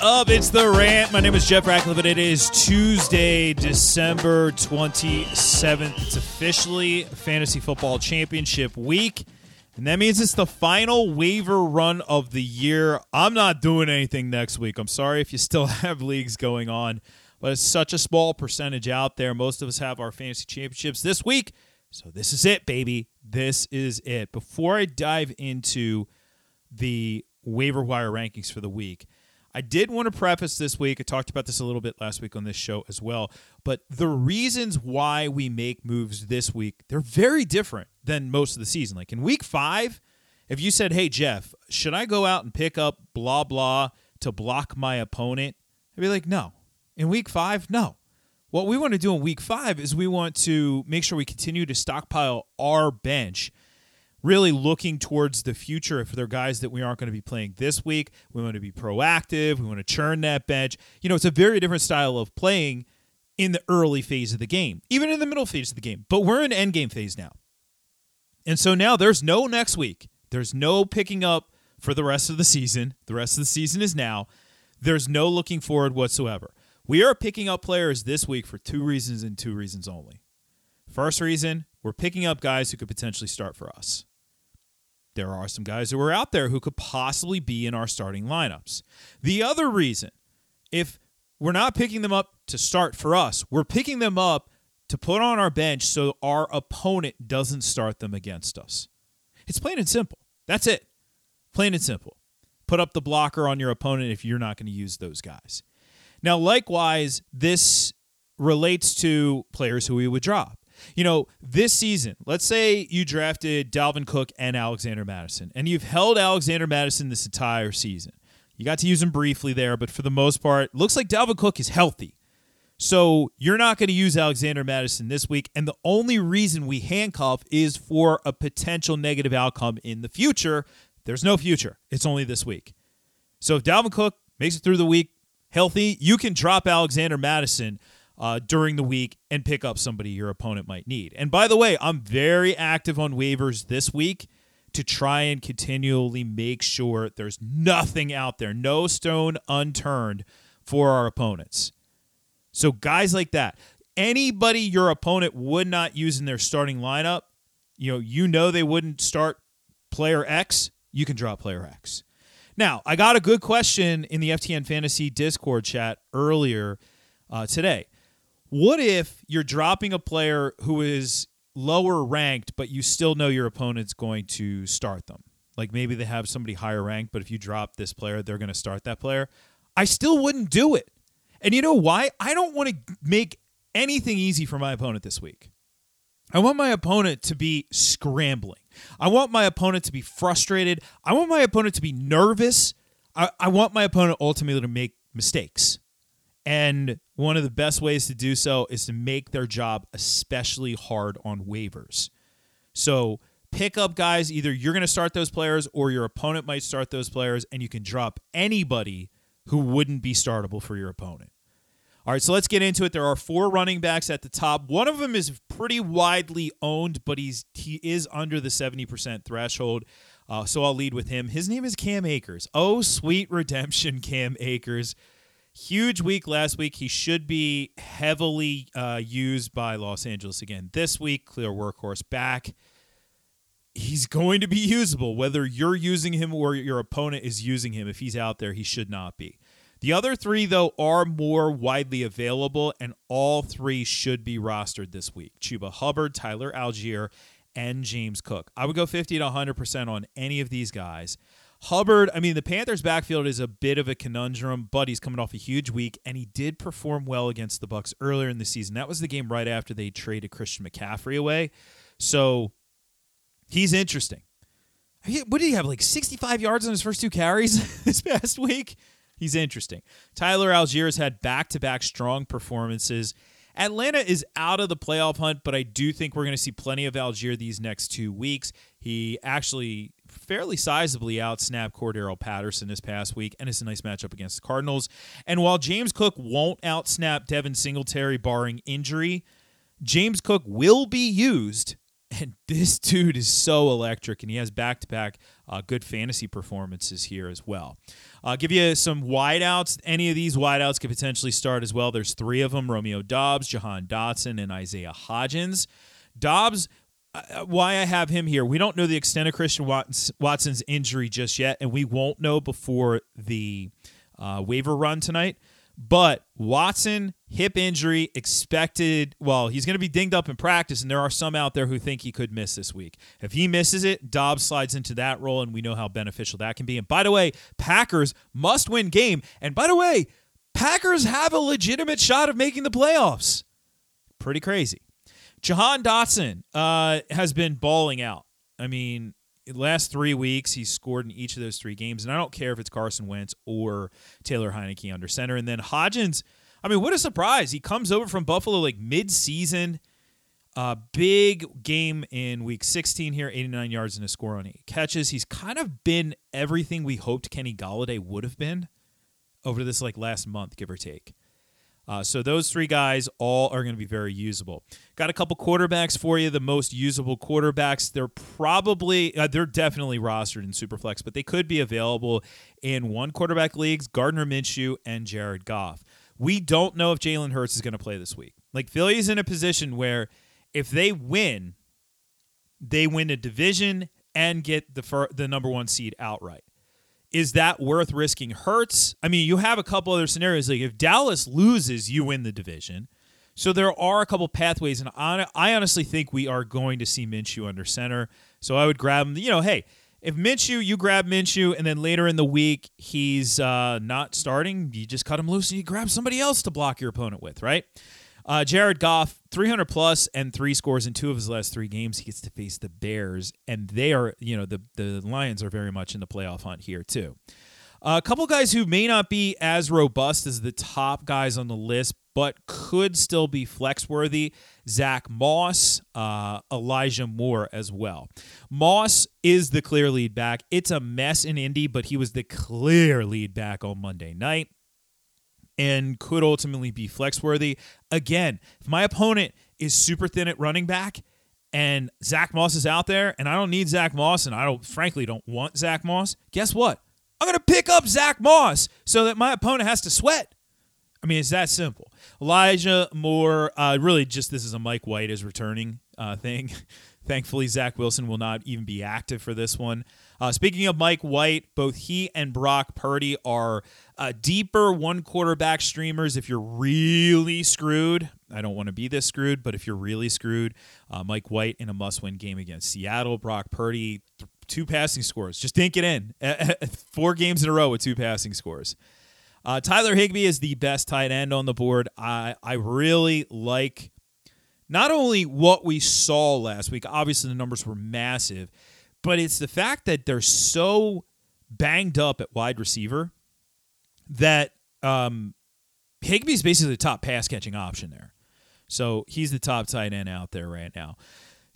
Up? It's the rant. My name is Jeff Ratcliffe, and it is Tuesday, December 27th. It's officially Fantasy Football Championship week, and that means it's the final waiver run of the year. I'm not doing anything next week. I'm sorry if you still have leagues going on, but it's such a small percentage out there. Most of us have our fantasy championships this week, so this is it, baby. This is it. Before I dive into the waiver wire rankings for the week. I did want to preface this week, I talked about this a little bit last week on this show as well, but the reasons why we make moves this week, they're very different than most of the season. Like in week five, if you said, hey, Jeff, should I go out and pick up blah, blah to block my opponent? I'd be like, no. In week five, no. What we want to do in week five is we want to make sure we continue to stockpile our bench really looking towards the future if they're guys that we aren't going to be playing this week. We want to be proactive. We want to churn that bench. You know, it's a very different style of playing in the early phase of the game, even in the middle phase of the game. But we're in end game phase now. And so now there's no next week. There's no picking up for the rest of the season. The rest of the season is now. There's no looking forward whatsoever. We are picking up players this week for two reasons and two reasons only. First reason, we're picking up guys who could potentially start for us there are some guys who are out there who could possibly be in our starting lineups. The other reason, if we're not picking them up to start for us, we're picking them up to put on our bench so our opponent doesn't start them against us. It's plain and simple. That's it. Plain and simple. Put up the blocker on your opponent if you're not going to use those guys. Now, likewise, this relates to players who we would drop you know, this season, let's say you drafted Dalvin Cook and Alexander Mattison, and you've held Alexander Mattison this entire season. You got to use him briefly there, but for the most part, looks like Dalvin Cook is healthy. So you're not going to use Alexander Mattison this week. And the only reason we handcuff is for a potential negative outcome in the future. There's no future. It's only this week. So if Dalvin Cook makes it through the week healthy, you can drop Alexander Mattison uh, during the week and pick up somebody your opponent might need. And by the way, I'm very active on waivers this week to try and continually make sure there's nothing out there, no stone unturned for our opponents. So, guys like that, anybody your opponent would not use in their starting lineup, you know, you know they wouldn't start player X, you can drop player X. Now, I got a good question in the FTN Fantasy Discord chat earlier uh, today. What if you're dropping a player who is lower ranked, but you still know your opponent's going to start them? Like maybe they have somebody higher ranked, but if you drop this player, they're going to start that player. I still wouldn't do it. And you know why? I don't want to make anything easy for my opponent this week. I want my opponent to be scrambling. I want my opponent to be frustrated. I want my opponent to be nervous. I, I want my opponent ultimately to make mistakes. And one of the best ways to do so is to make their job especially hard on waivers. So pick up guys, either you're going to start those players or your opponent might start those players, and you can drop anybody who wouldn't be startable for your opponent. All right, so let's get into it. There are four running backs at the top. One of them is pretty widely owned, but he's he is under the 70% threshold. Uh, so I'll lead with him. His name is Cam Akers. Oh, sweet redemption, Cam Akers. Huge week last week. He should be heavily uh, used by Los Angeles again this week. Clear workhorse back. He's going to be usable, whether you're using him or your opponent is using him. If he's out there, he should not be. The other three, though, are more widely available, and all three should be rostered this week Chuba Hubbard, Tyler Allgeier, and James Cook. I would go 50 to 100% on any of these guys. Hubbard, I mean, the Panthers' backfield is a bit of a conundrum, but he's coming off a huge week, and he did perform well against the Bucs earlier in the season. That was the game right after they traded Christian McCaffrey away, so he's interesting. What did he have? Like 65 yards on his first two carries this past week. He's interesting. Tyler Allgeier's had back-to-back strong performances. Atlanta is out of the playoff hunt, but I do think we're going to see plenty of Allgeier these next two weeks. He actually fairly sizably outsnapped Cordarrelle Patterson this past week, and it's a nice matchup against the Cardinals. And while James Cook won't outsnap Devin Singletary barring injury, James Cook will be used. And this dude is so electric, and he has back to back uh, good fantasy performances here as well. I'll give you some wideouts. Any of these wideouts could potentially start as well. There's three of them Romeo Doubs, Jahan Dotson, and Isaiah Hodgins. Doubs, uh, why I have him here, we don't know the extent of Christian Watson's injury just yet, and we won't know before the uh, waiver run tonight. But Watson, hip injury, expected. Well, he's going to be dinged up in practice, and there are some out there who think he could miss this week. If he misses it, Doubs slides into that role, and we know how beneficial that can be. And by the way, Packers must win game. And by the way, Packers have a legitimate shot of making the playoffs. Pretty crazy. Jahan Dotson uh, has been balling out. I mean, last three weeks, he's scored in each of those three games. And I don't care if it's Carson Wentz or Taylor Heinicke under center. And then Hodgins, I mean, what a surprise. He comes over from Buffalo like mid season. Uh, big game in week 16 here, 89 yards and a score on eight catches. He's kind of been everything we hoped Kenny Golladay would have been over this like last month, give or take. Uh, so those three guys all are going to be very usable. Got a couple quarterbacks for you. The most usable quarterbacks. They're probably uh, they're definitely rostered in Superflex, but they could be available in one quarterback leagues: Gardner Minshew and Jared Goff. We don't know if Jalen Hurts is going to play this week. Like Philly is in a position where if they win, they win a division and get the fir- the number one seed outright is that worth risking Hurts? I mean, you have a couple other scenarios. Like if Dallas loses, you win the division. So there are a couple pathways, and I honestly think we are going to see Minshew under center. So I would grab him. You know, hey, if Minshew, you grab Minshew, and then later in the week he's uh, not starting, you just cut him loose and you grab somebody else to block your opponent with, right? Uh, Jared Goff, 300 plus and three scores in two of his last three games. He gets to face the Bears, and they are, you know, the, the Lions are very much in the playoff hunt here, too. Uh, a couple guys who may not be as robust as the top guys on the list, but could still be flex worthy. Zach Moss, uh, Elijah Moore as well. Moss is the clear lead back. It's a mess in Indy, but he was the clear lead back on Monday night and could ultimately be flex worthy. Again, if my opponent is super thin at running back and Zach Moss is out there and I don't need Zach Moss and I don't frankly don't want Zach Moss, guess what? I'm going to pick up Zach Moss so that my opponent has to sweat. I mean, it's that simple. Elijah Moore, uh, really just this is a Mike White is returning uh, thing. Thankfully, Zach Wilson will not even be active for this one. Uh, speaking of Mike White, both he and Brock Purdy are uh, deeper one quarterback streamers. If you're really screwed, I don't want to be this screwed, but if you're really screwed, uh, Mike White in a must win game against Seattle, Brock Purdy, th- two passing scores. Just dink it in. Four games in a row with two passing scores. Uh, Tyler Higbee is the best tight end on the board. I, I really like not only what we saw last week, obviously the numbers were massive but it's the fact that they're so banged up at wide receiver that um, Higbee's basically the top pass catching option there. So he's the top tight end out there right now.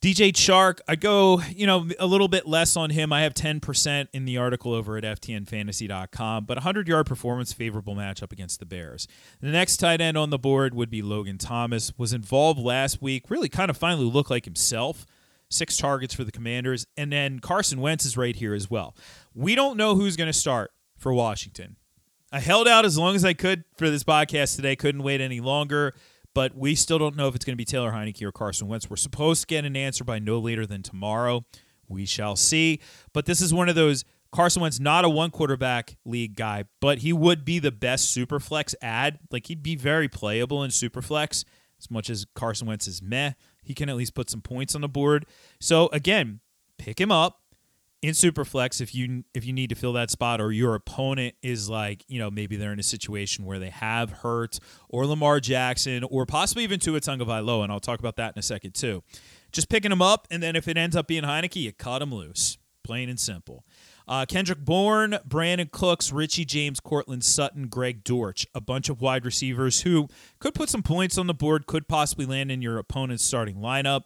DJ Chark, I go, you know, a little bit less on him. I have 10% in the article over at ftnfantasy.com, but 100 yard performance favorable matchup against the Bears. The next tight end on the board would be Logan Thomas. Was involved last week, really kind of finally looked like himself six targets for the Commanders. And then Carson Wentz is right here as well. We don't know who's going to start for Washington. I held out as long as I could for this podcast today, couldn't wait any longer, but we still don't know if it's going to be Taylor Heinicke or Carson Wentz. We're supposed to get an answer by no later than tomorrow. We shall see. But this is one of those Carson Wentz, not a one quarterback league guy, but he would be the best super flex add. Like he'd be very playable in super flex as much as Carson Wentz is meh he can at least put some points on the board. So again, pick him up in Superflex if you if you need to fill that spot or your opponent is like, you know, maybe they're in a situation where they have Hurt or Lamar Jackson or possibly even Tua Tagovailoa, and I'll talk about that in a second too. Just picking them up, and then if it ends up being Heinicke, you cut them loose. Plain and simple. Uh, Kendrick Bourne, Brandin Cooks, Richie James, Courtland Sutton, Greg Dortch, a bunch of wide receivers who could put some points on the board, could possibly land in your opponent's starting lineup.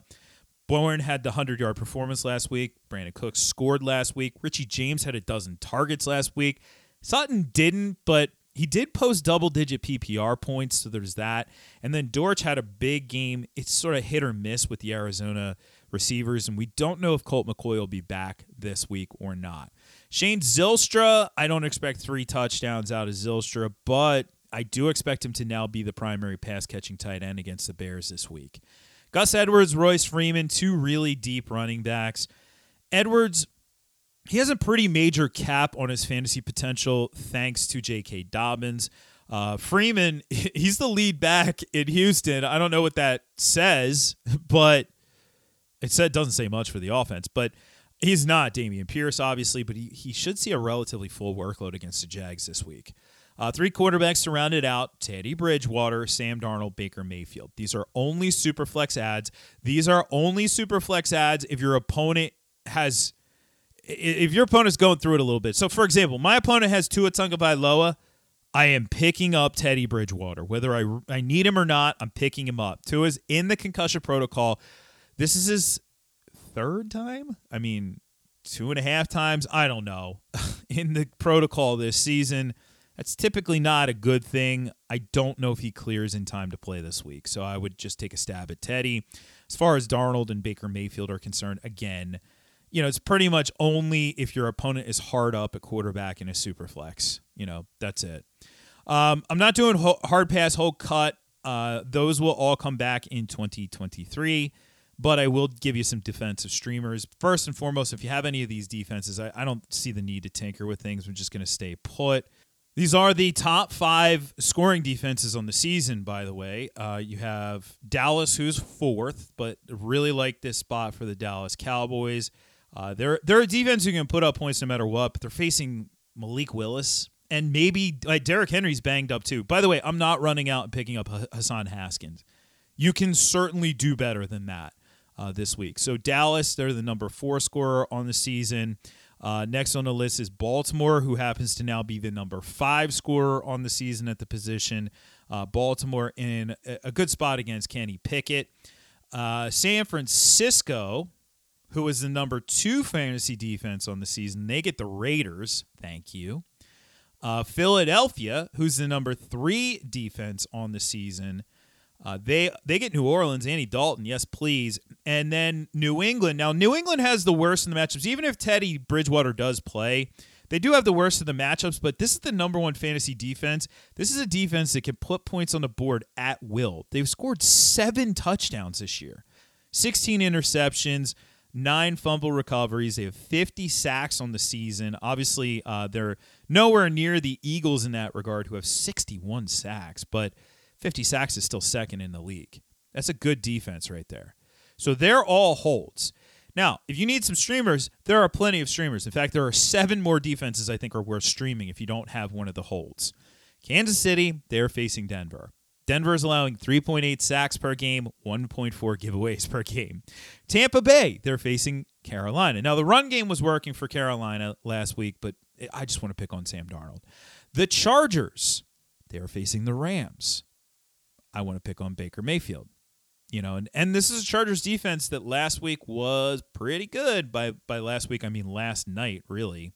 Bourne had the 100 yard performance last week. Brandin Cooks scored last week. Richie James had a dozen targets last week. Sutton didn't, but he did post double digit PPR points, so there's that. And then Dortch had a big game. It's sort of hit or miss with the Arizona receivers, and we don't know if Colt McCoy will be back this week or not. Shane Zylstra, I don't expect three touchdowns out of Zilstra, but I do expect him to now be the primary pass catching tight end against the Bears this week. Gus Edwards, Royce Freeman, two really deep running backs. Edwards, he has a pretty major cap on his fantasy potential thanks to J.K. Dobbins. Uh, Freeman, he's the lead back in Houston. I don't know what that says, but it said doesn't say much for the offense. But he's not Dameon Pierce, obviously, but he, he should see a relatively full workload against the Jags this week. Uh, three quarterbacks to round it out Teddy Bridgewater, Sam Darnold, Baker Mayfield. These are only super flex adds. These are only super flex adds if your opponent has. If your opponent's going through it a little bit. So, for example, my opponent has Tua Tagovailoa. I am picking up Teddy Bridgewater. Whether I, I need him or not, I'm picking him up. Tua's in the concussion protocol. This is his third time? I mean, two and a half times? I don't know. in the protocol this season. That's typically not a good thing. I don't know if he clears in time to play this week. So I would just take a stab at Teddy. As far as Darnold and Baker Mayfield are concerned, again, you know, it's pretty much only if your opponent is hard up at quarterback in a super flex. You know, that's it. Um, I'm not doing hard pass, whole cut. Uh, those will all come back in 2023 but I will give you some defensive streamers. First and foremost, if you have any of these defenses, I, I don't see the need to tinker with things. We're just going to stay put. These are the top five scoring defenses on the season, by the way. Uh, you have Dallas, who's fourth, but really like this spot for the Dallas Cowboys. Uh, they're, they're a defense who can put up points no matter what, but they're facing Malik Willis. And maybe like Derrick Henry's banged up too. By the way, I'm not running out and picking up Hassan Haskins. You can certainly do better than that uh, this week. So Dallas, they're the number four scorer on the season. Uh, next on the list is Baltimore, who happens to now be the number five scorer on the season at the position. Uh, Baltimore in a good spot against Kenny Pickett. Uh, San Francisco, who is the number two fantasy defense on the season, they get the Raiders. Thank you. Uh, Philadelphia, who's the number three defense on the season, uh, they they get New Orleans, Andy Dalton, yes please, and then New England. Now New England has the worst in the matchups. Even if Teddy Bridgewater does play, they do have the worst of the matchups. But this is the number one fantasy defense. This is a defense that can put points on the board at will. They've scored seven touchdowns this year, sixteen interceptions. Nine fumble recoveries. They have 50 sacks on the season. Obviously, uh, they're nowhere near the Eagles in that regard, who have 61 sacks. But 50 sacks is still second in the league. That's a good defense right there. So they're all holds. Now, if you need some streamers, there are plenty of streamers. In fact, there are seven more defenses I think are worth streaming if you don't have one of the holds. Kansas City, they're facing Denver. Denver is allowing 3.8 sacks per game, 1.4 giveaways per game. Tampa Bay, they're facing Carolina. Now, the run game was working for Carolina last week, but I just want to pick on Sam Darnold. The Chargers, they're facing the Rams. I want to pick on Baker Mayfield. You know, and, and this is a Chargers defense that last week was pretty good. By by last week, I mean last night, really.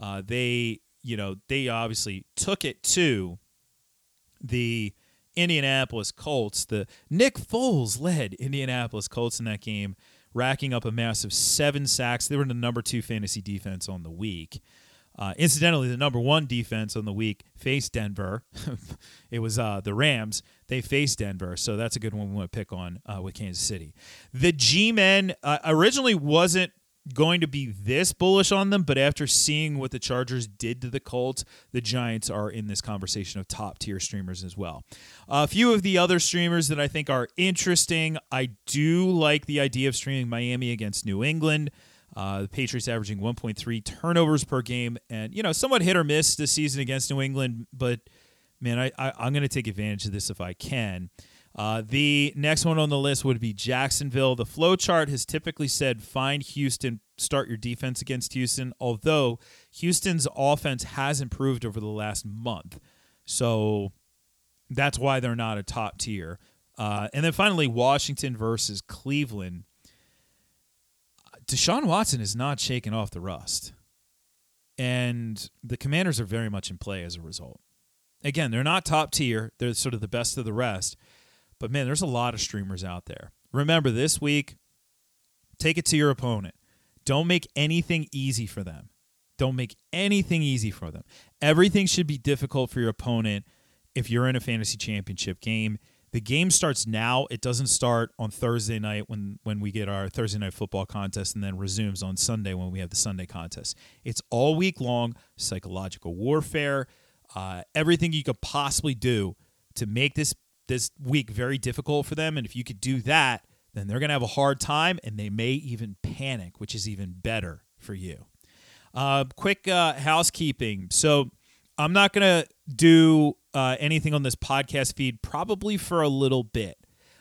Uh, they, you know, they obviously took it to the Indianapolis Colts. The Nick Foles led Indianapolis Colts in that game, racking up a massive seven sacks. They were the number two fantasy defense on the week. Uh, incidentally, the number one defense on the week faced Denver. it was uh, the Rams. They face Denver, so that's a good one we want to pick on uh, with Kansas City. The G-men uh, originally wasn't going to be this bullish on them, but after seeing what the Chargers did to the Colts, the Giants are in this conversation of top tier streamers as well. A few of the other streamers that I think are interesting. I do like the idea of streaming Miami against New England. Uh, the Patriots averaging 1.3 turnovers per game, and you know, somewhat hit or miss this season against New England. But man, I, I am going to take advantage of this if I can. Uh, the next one on the list would be Jacksonville. The flow chart has typically said find Houston, start your defense against Houston. Although Houston's offense has improved over the last month, so that's why they're not a top tier. Uh, and then finally, Washington versus Cleveland. Deshaun Watson is not shaking off the rust. And the commanders are very much in play as a result. Again, they're not top tier. They're sort of the best of the rest. But man, there's a lot of streamers out there. Remember, this week, Take it to your opponent. Don't make anything easy for them. Don't make anything easy for them. Everything should be difficult for your opponent if you're in a fantasy championship game. The game starts now. It doesn't start on Thursday night when when we get our Thursday night football contest and then resumes on Sunday when we have the Sunday contest. It's all week long psychological warfare, uh, everything you could possibly do to make this this week very difficult for them. And if you could do that, then they're going to have a hard time and they may even panic, which is even better for you. Uh, quick uh, housekeeping. So I'm not going to do uh, anything on this podcast feed probably for a little bit.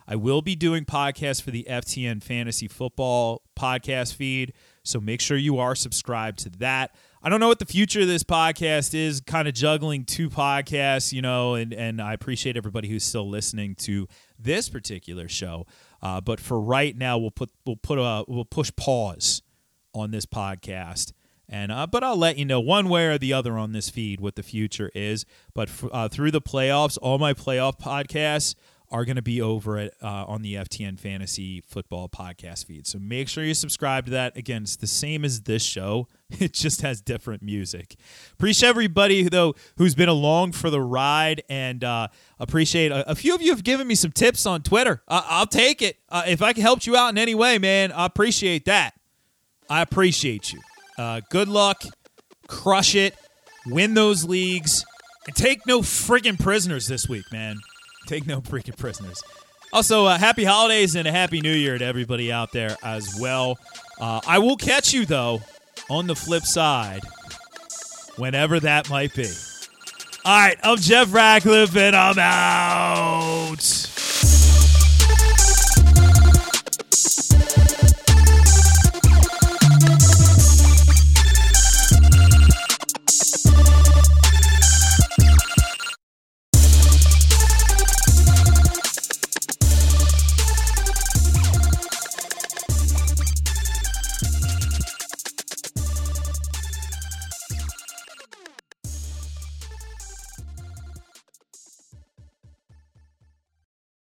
I will be doing podcasts for the FTN Fantasy Football podcast feed. So make sure you are subscribed to that. I don't know what the future of this podcast is, kind of juggling two podcasts, you know, and, and I appreciate everybody who's still listening to this particular show. Uh, but for right now, we'll put we'll put a we'll push pause on this podcast and uh, but I'll let you know one way or the other on this feed what the future is. But f- uh, through the playoffs, all my playoff podcasts are going to be over at uh, on the FTN Fantasy Football podcast feed. So make sure you subscribe to that. Again, it's the same as this show. It just has different music. Appreciate everybody though who's been along for the ride, and uh, appreciate a, a, few of you have given me some tips on Twitter. I'll take it uh, if I can help you out in any way, man. I appreciate that. I appreciate you. Uh, good luck. Crush it. Win those leagues. And take no friggin' prisoners this week, man. Take no freaking prisoners. Also, uh, happy holidays and a happy new year to everybody out there as well. Uh, I will catch you, though, on the flip side, whenever that might be. All right, I'm Jeff Ratcliffe, and I'm out.